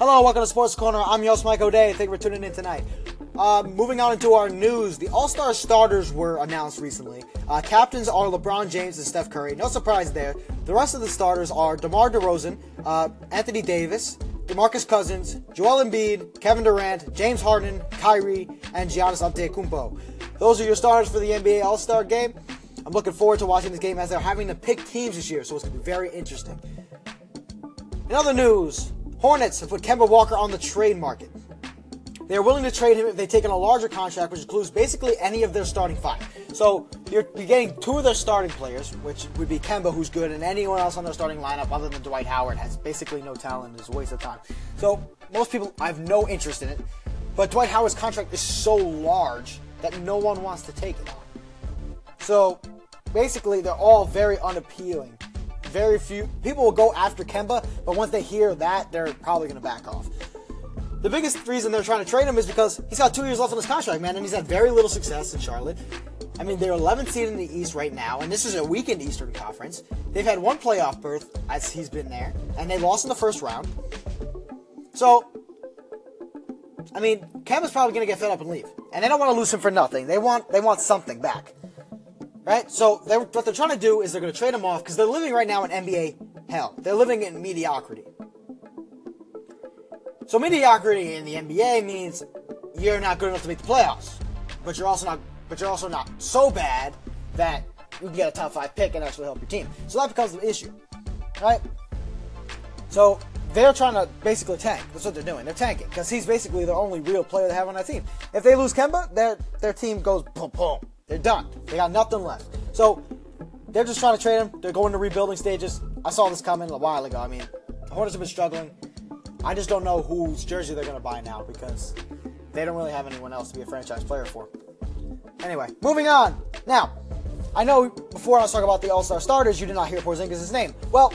Hello, welcome to Sports Corner. I'm your host, Mike O'Day. Thank you for tuning in tonight. Uh, moving on into our news, the All Star starters were announced recently. Uh, captains are LeBron James and Steph Curry. No surprise there. The rest of the starters are DeMar DeRozan, uh, Anthony Davis, DeMarcus Cousins, Joel Embiid, Kevin Durant, James Harden, Kyrie, and Giannis Antetokounmpo. Those are your starters for the NBA All Star game. I'm looking forward to watching this game as they're having to pick teams this year, so it's going to be very interesting. In other news, Hornets have put Kemba Walker on the trade market. They are willing to trade him if they take on a larger contract, which includes basically any of their starting five. So you're, getting two of their starting players, which would be Kemba, who's good, and anyone else on their starting lineup other than Dwight Howard has basically no talent is a waste of time. So most people, I have no interest in it. But Dwight Howard's contract is so large that no one wants to take it. So basically, they're all very unappealing. Very few people will go after Kemba, but once they hear that, they're probably going to back off. The biggest reason they're trying to trade him is because he's got two years left on his contract, man, and he's had very little success in Charlotte. I mean, they're 11th seed in the East right now, and this is a weekend Eastern Conference. They've had one playoff berth as he's been there, and they lost in the first round. So, I mean, Kemba's probably going to get fed up and leave, and they don't want to lose him for nothing. They want they want something back, right? So, they're, what they're trying to do is they're going to trade him off because they're living right now in NBA hell. They're living in mediocrity. So mediocrity in the NBA means you're not good enough to make the playoffs, but you're also not, but you're also not so bad that you can get a top five pick and actually help your team. So that becomes the issue, right? So they're trying to basically tank. That's what they're doing. They're tanking because he's basically the only real player they have on that team. If they lose Kemba, their their team goes boom boom. They're done. They got nothing left. So they're just trying to trade him. They're going to rebuilding stages. I saw this coming a while ago. I mean, the Hornets have been struggling. I just don't know whose jersey they're going to buy now because they don't really have anyone else to be a franchise player for. Anyway, moving on. Now, I know before I was talking about the All Star starters, you did not hear Porzingis' name. Well,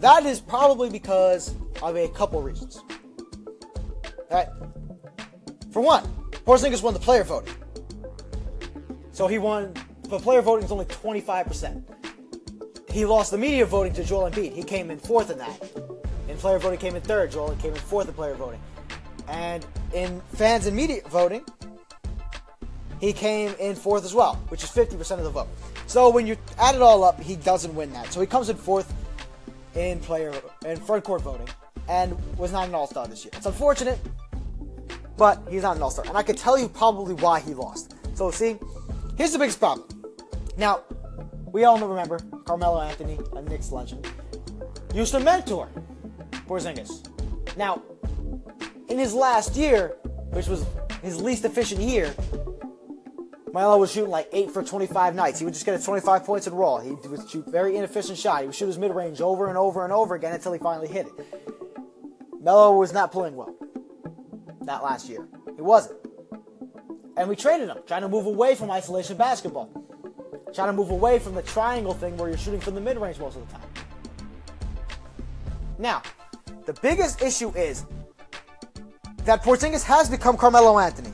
that is probably because of a couple reasons. All right. For one, Porzingis won the player voting. So he won, but player voting is only 25%. He lost the media voting to Joel Embiid. He came in fourth in that. In player voting, came in third. Joel came in fourth in player voting. And in fans and media voting, he came in fourth as well, which is 50% of the vote. So when you add it all up, he doesn't win that. So he comes in fourth in player in front court voting and was not an All Star this year. It's unfortunate, but he's not an All Star. And I could tell you probably why he lost. So see, here's the biggest problem. Now, we all remember Carmelo Anthony, a Knicks legend, used to mentor Porzingis. Now, in his last year, which was his least efficient year, Melo was shooting like 8 for 25 nights. He would just get 25 points in raw. He would shoot very inefficient shot. He would shoot his mid range over and over and over again until he finally hit it. Melo was not playing well that last year. He wasn't. And we traded him, trying to move away from isolation basketball. Trying to move away from the triangle thing where you're shooting from the mid range most of the time. Now, the biggest issue is that Porzingis has become Carmelo Anthony.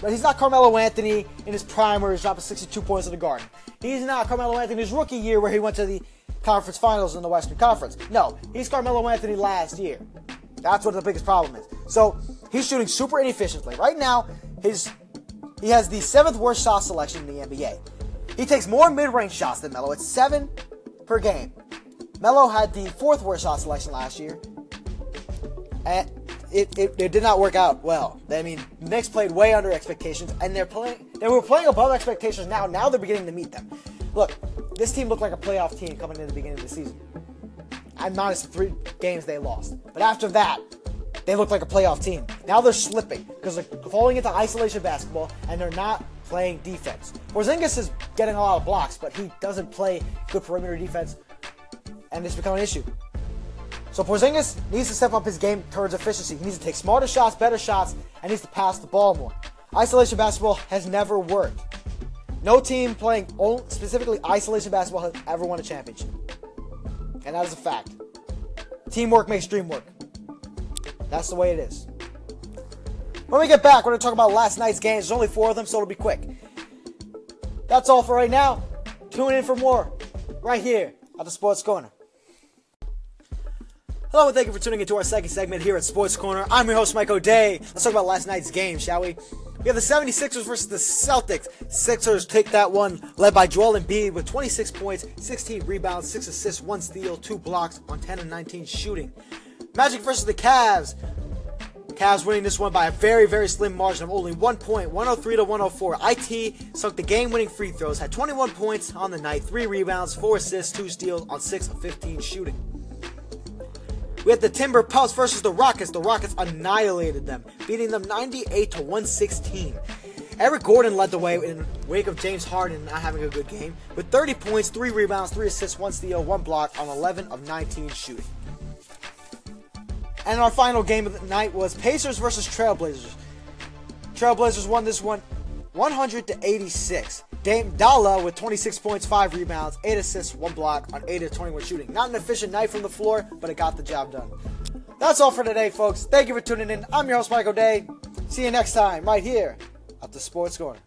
But he's not Carmelo Anthony in his prime where he's dropping 62 points in the Garden. He's not Carmelo Anthony's rookie year where he went to the conference finals in the Western Conference. No, he's Carmelo Anthony last year. That's what the biggest problem is. So he's shooting super inefficiently. Right now, his he has the seventh worst shot selection in the NBA. He takes more mid-range shots than Melo. It's seven per game. Melo had the fourth worst shot selection last year. And it, it, it, did not work out well. I mean, Knicks played way under expectations, and they're playing. They were playing above expectations now. Now they're beginning to meet them. Look, this team looked like a playoff team coming in the beginning of the season. I'm three games they lost, but after that, they looked like a playoff team. Now they're slipping because they're falling into isolation basketball, and they're not playing defense. Porzingis is getting a lot of blocks, but he doesn't play good perimeter defense, and it's become an issue. So Porzingis needs to step up his game towards efficiency. He needs to take smarter shots, better shots, and needs to pass the ball more. Isolation basketball has never worked. No team playing specifically isolation basketball has ever won a championship. And that is a fact. Teamwork makes dream work. That's the way it is. When we get back, we're going to talk about last night's games. There's only four of them, so it'll be quick. That's all for right now. Tune in for more right here at the Sports Corner. Hello, and thank you for tuning into our second segment here at Sports Corner. I'm your host, Mike O'Day. Let's talk about last night's game, shall we? We have the 76ers versus the Celtics. Sixers take that one, led by Joel Embiid with 26 points, 16 rebounds, 6 assists, 1 steal, 2 blocks on 10 and 19 shooting. Magic versus the Cavs. Cavs winning this one by a very, very slim margin of only one point, 103 to 104. IT sunk the game-winning free throws, had 21 points on the night, three rebounds, four assists, two steals on six of 15 shooting. We had the Timber versus the Rockets. The Rockets annihilated them, beating them 98 to 116. Eric Gordon led the way in wake of James Harden not having a good game with 30 points, 3 rebounds, 3 assists, 1 steal, 1 block on 11 of 19 shooting. And our final game of the night was Pacers versus Trailblazers. Trailblazers won this one 100 to 86. Dame Dolla with 26 points, 5 rebounds, 8 assists, 1 block on 8 of 21 shooting. Not an efficient night from the floor, but it got the job done. That's all for today, folks. Thank you for tuning in. I'm your host, Mike O'Day. See you next time, right here at the Sports Corner.